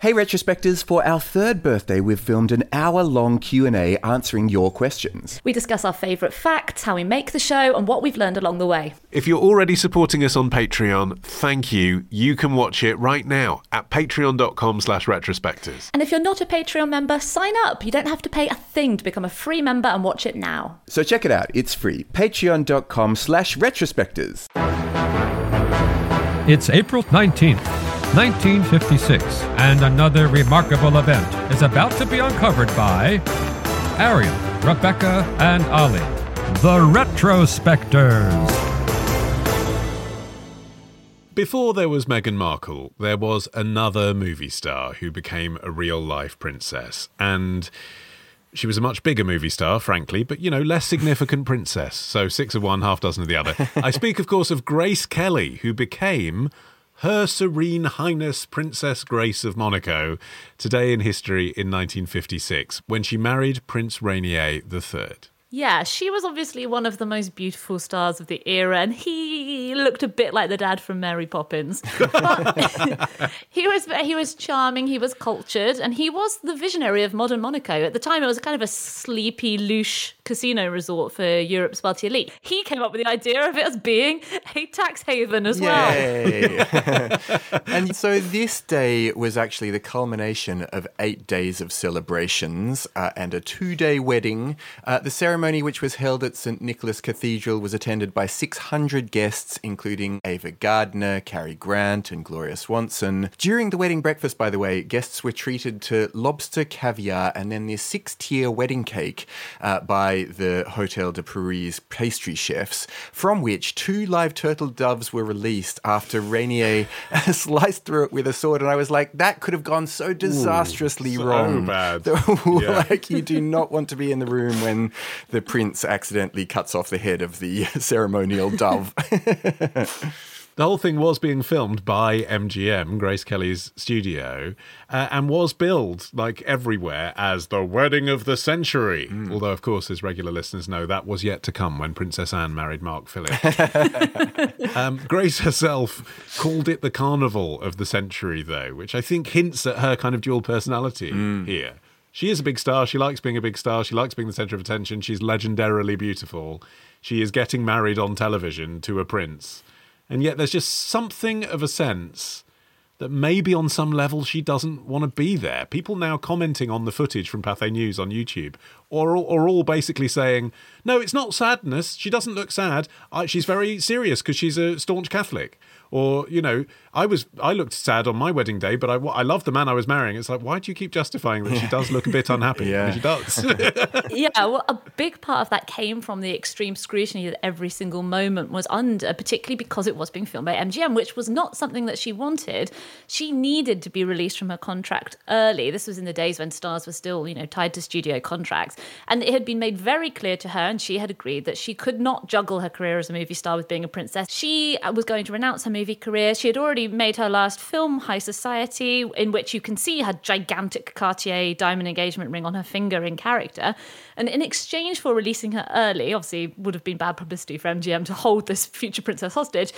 Hey retrospectors, for our third birthday we've filmed an hour-long Q&A answering your questions. We discuss our favourite facts, how we make the show, and what we've learned along the way. If you're already supporting us on Patreon, thank you. You can watch it right now at patreon.com slash retrospectors. And if you're not a Patreon member, sign up. You don't have to pay a thing to become a free member and watch it now. So check it out, it's free. patreon.com slash retrospectors. It's April 19th. 1956, and another remarkable event is about to be uncovered by Arion, Rebecca, and Olly, the Retrospectors. Before there was Meghan Markle, there was another movie star who became a real life princess. And she was a much bigger movie star, frankly, but, you know, less significant princess. So six of one, half dozen of the other. I speak, of course, of Grace Kelly, who became her Serene Highness Princess Grace of Monaco today in history in 1956 when she married Prince Rainier III. Yeah, she was obviously one of the most beautiful stars of the era, and he looked a bit like the dad from Mary Poppins. But he was he was charming, he was cultured, and he was the visionary of modern Monaco. At the time, it was kind of a sleepy, louche casino resort for Europe's wealthy elite. He came up with the idea of it as being a tax haven as Yay. well. and so this day was actually the culmination of eight days of celebrations uh, and a two-day wedding. Uh, the ceremony ceremony, which was held at St. Nicholas Cathedral, was attended by 600 guests, including Ava Gardner, Cary Grant, and Gloria Swanson. During the wedding breakfast, by the way, guests were treated to lobster, caviar, and then this six tier wedding cake uh, by the Hotel de Paris pastry chefs, from which two live turtle doves were released after Rainier sliced through it with a sword. And I was like, that could have gone so disastrously Ooh, so wrong. bad. like, you do not want to be in the room when the prince accidentally cuts off the head of the ceremonial dove. The whole thing was being filmed by MGM, Grace Kelly's studio, uh, and was billed like everywhere as the wedding of the century. Mm. Although, of course, as regular listeners know, that was yet to come when Princess Anne married Mark Philip. um, Grace herself called it the carnival of the century, though, which I think hints at her kind of dual personality mm. here. She is a big star. She likes being a big star. She likes being the center of attention. She's legendarily beautiful. She is getting married on television to a prince. And yet there's just something of a sense that maybe on some level she doesn't want to be there. People now commenting on the footage from Pathé News on YouTube are all, are all basically saying, no, it's not sadness. She doesn't look sad. she's very serious because she's a staunch Catholic. Or, you know, I was I looked sad on my wedding day, but I, I love the man I was marrying. It's like, why do you keep justifying that she does look a bit unhappy? yeah. She does. yeah, well, a big part of that came from the extreme scrutiny that every single moment was under, particularly because it was being filmed by MGM, which was not something that she wanted. She needed to be released from her contract early. This was in the days when stars were still, you know, tied to studio contracts. And it had been made very clear to her, and she had agreed that she could not juggle her career as a movie star with being a princess. She uh, was going to renounce her movie career. She had already made her last film, High Society, in which you can see her gigantic Cartier diamond engagement ring on her finger in character. And in exchange for releasing her early, obviously would have been bad publicity for MGM to hold this future princess hostage,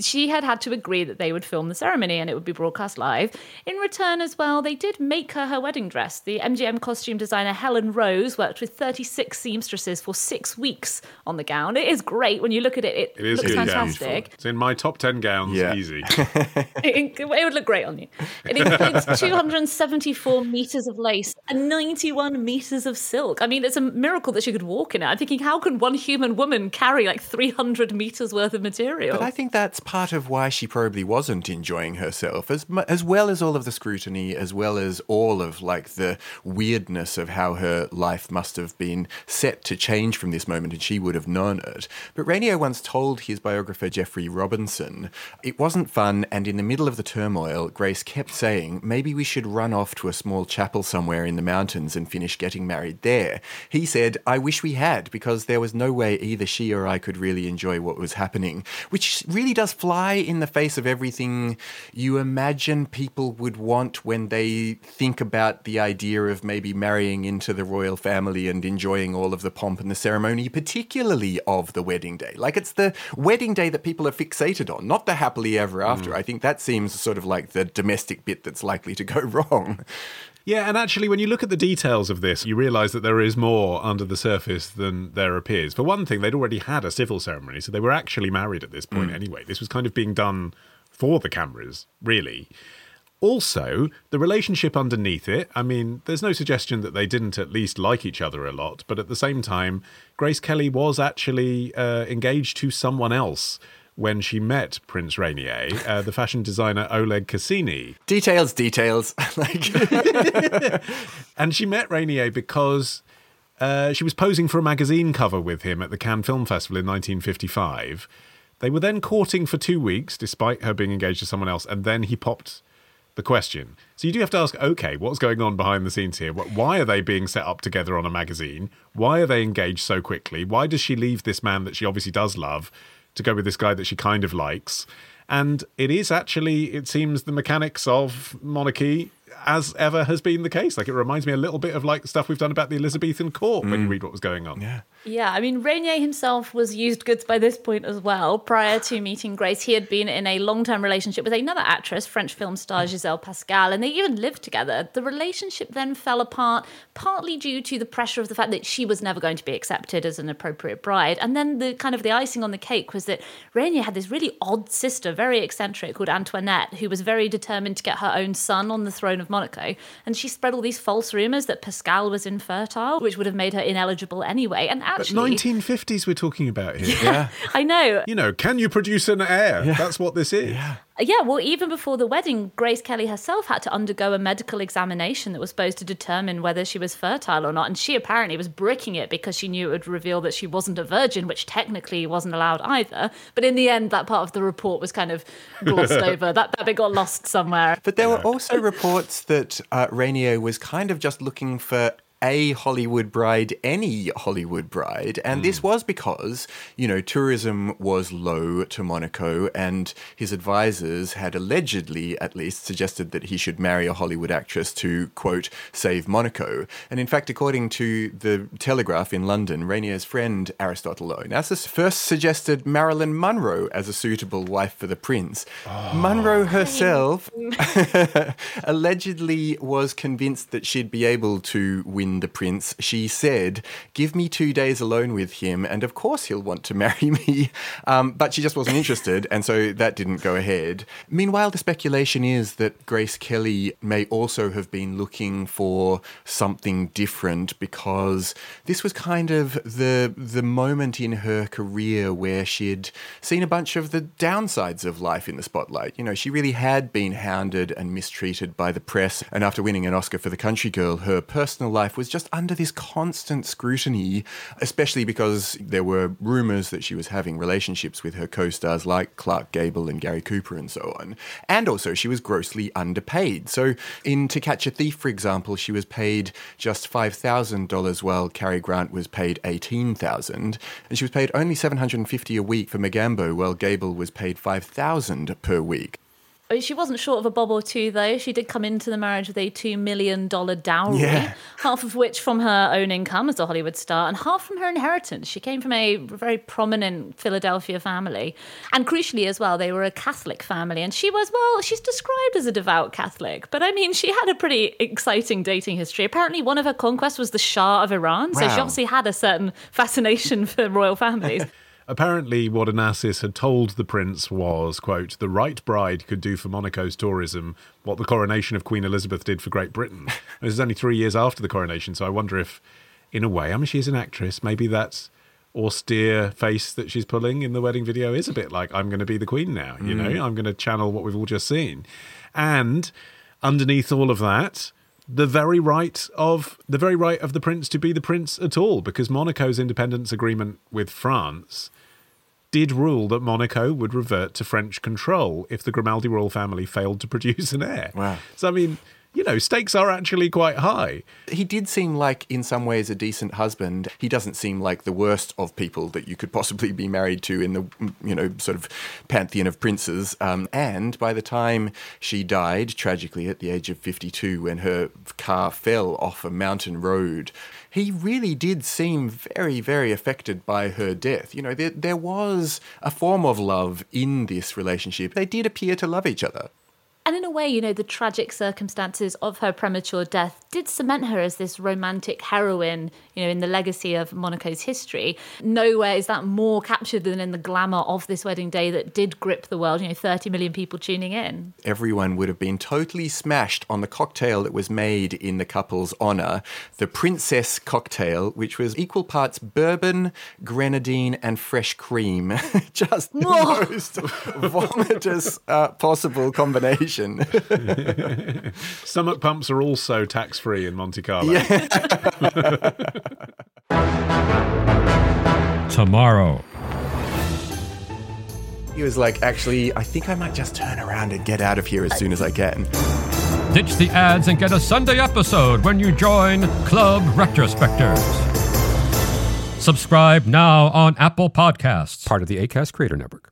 she had had to agree that they would film the ceremony and it would be broadcast live. In return, as well, they did make her her wedding dress. The MGM costume designer Helen Rose worked with 36 seamstresses for six weeks on the gown. It is great when you look at it. It, it is looks fantastic. It's in my top 10 gowns, yeah. easy. it, it, would look great on you. It includes 274 meters of lace and 91 meters of silk. I mean, it's a miracle that she could walk in it. I'm thinking, how can one human woman carry like 300 meters worth of material? But I think that that's part of why she probably wasn't enjoying herself, as as well as all of the scrutiny, as well as all of like the weirdness of how her life must have been set to change from this moment, and she would have known it. But Rainier once told his biographer Jeffrey Robinson, "It wasn't fun, and in the middle of the turmoil, Grace kept saying maybe we should run off to a small chapel somewhere in the mountains and finish getting married there." He said, "I wish we had, because there was no way either she or I could really enjoy what was happening," which really does fly in the face of everything you imagine people would want when they think about the idea of maybe marrying into the royal family and enjoying all of the pomp and the ceremony, particularly of the wedding day. Like it's the wedding day that people are fixated on, not the happily ever after. Mm. I think that seems sort of like the domestic bit that's likely to go wrong. Yeah, and actually, when you look at the details of this, you realise that there is more under the surface than there appears. For one thing, they'd already had a civil ceremony, so they were actually married at this point anyway. This was kind of being done for the cameras, really. Also, the relationship underneath it, I mean, there's no suggestion that they didn't at least like each other a lot, but at the same time, Grace Kelly was actually uh, engaged to someone else when she met Prince Rainier, uh, the fashion designer Oleg Cassini. Details, details. And she met Rainier because uh, she was posing for a magazine cover with him at the Cannes Film Festival in 1955. They were then courting for two weeks, despite her being engaged to someone else, and then he popped the question. So you do have to ask, okay, what's going on behind the scenes here? Why are they being set up together on a magazine? Why are they engaged so quickly? Why does she leave this man that she obviously does love to go with this guy that she kind of likes? And it is actually, it seems, the mechanics of monarchy as ever has been the case. Like it reminds me a little bit of like stuff we've done about the Elizabethan court when you mm. read what was going on. yeah. Yeah, I mean, Rainier himself was used goods by this point as well. Prior to meeting Grace, he had been in a long term relationship with another actress, French film star Giselle Pascal, and they even lived together. The relationship then fell apart, partly due to the pressure of the fact that she was never going to be accepted as an appropriate bride. And then the kind of the icing on the cake was that Rainier had this really odd sister, very eccentric, called Antoinette, who was very determined to get her own son on the throne of Monaco. And she spread all these false rumors that Pascal was infertile, which would have made her ineligible anyway. And But actually, 1950s we're talking about here. Yeah. I know. You know, can you produce an heir? That's what this is. Yeah, well, even before the wedding, Grace Kelly herself had to undergo a medical examination that was supposed to determine whether she was fertile or not. And she apparently was bricking it because she knew it would reveal that she wasn't a virgin, which technically wasn't allowed either. But in the end, that part of the report was kind of glossed over. That, that bit got lost somewhere. But there were also reports that uh, Rainier was kind of just looking for a Hollywood bride, any Hollywood bride. And this mm. was because, you know, tourism was low to Monaco, and his advisors had allegedly, at least, suggested that he should marry a Hollywood actress to, quote, save Monaco. And in fact, according to the Telegraph in London, Rainier's friend Aristotle Onassis first suggested Marilyn Monroe as a suitable wife for the prince. Oh. Monroe herself allegedly was convinced that she'd be able to win the prince. She said, Give me two days alone with him, and of course he'll want to marry me. Um, but she just wasn't interested, and so that didn't go ahead. Meanwhile, the speculation is that Grace Kelly may also have been looking for something different because this was kind of the the moment in her career where she'd seen a bunch of the downsides of life in the spotlight. You know, she really had been hounded and mistreated by the press, and after winning an Oscar for The Country Girl, her personal life was just under this constant scrutiny, especially because there were rumors that she was having relationships with her co-stars like Clark Gable and Gary Cooper and so on. And also she was grossly underpaid. So in To Catch a Thief, for example, she was paid just $5,000 while Cary Grant was paid 18000 and she was paid only 750 a week for Mogambo while Gable was paid 5000 per week. She wasn't short of a bob or two, though. She did come into the marriage with a $2 million dowry, Yeah. half of which from her own income as a Hollywood star, and half from her inheritance. She came from a very prominent Philadelphia family. And crucially, as well, they were a Catholic family. And she was, well, she's described as a devout Catholic, but I mean, she had a pretty exciting dating history. Apparently, one of her conquests was the Shah of Iran. So she obviously had a certain fascination for royal families. Apparently, what Onassis had told the prince was, quote, the right bride could do for Monaco's tourism what the coronation of Queen Elizabeth did for Great Britain. this is only three years after the coronation, so I wonder if, in a way, I mean, she's an actress. Maybe that austere face that she's pulling in the wedding video is a bit like, I'm going to be the queen now, you know, hmm. I'm going to channel what we've all just seen. And underneath all of that, the very right of the very right of the prince to be the prince at all, because Monaco's independence agreement with France did rule that Monaco would revert to French control if the Grimaldi royal family failed to produce an heir. Wow. So I mean, you know, stakes are actually quite high. He did seem like, in some ways, a decent husband. He doesn't seem like the worst of people that you could possibly be married to in the, you know, sort of pantheon of princes. Um, and by the time she died, tragically at the age of 52, when her car fell off a mountain road, he really did seem very, very affected by her death. You know, there, there was a form of love in this relationship. They did appear to love each other. And in a way, you know, the tragic circumstances of her premature death did cement her as this romantic heroine, you know, in the legacy of Monaco's history. Nowhere is that more captured than in the glamour of this wedding day that did grip the world, you know, 30 million people tuning in. Everyone would have been totally smashed on the cocktail that was made in the couple's honour, the Princess cocktail, which was equal parts bourbon, grenadine, and fresh cream. Just the most vomitous uh, possible combination. Stomach pumps are also tax free in Monte Carlo. Tomorrow. He was like, actually, I think I might just turn around and get out of here as soon as I can. Ditch the ads and get a Sunday episode when you join Club Retrospectors. Subscribe now on Apple Podcasts. Part of the ACAST Creator Network.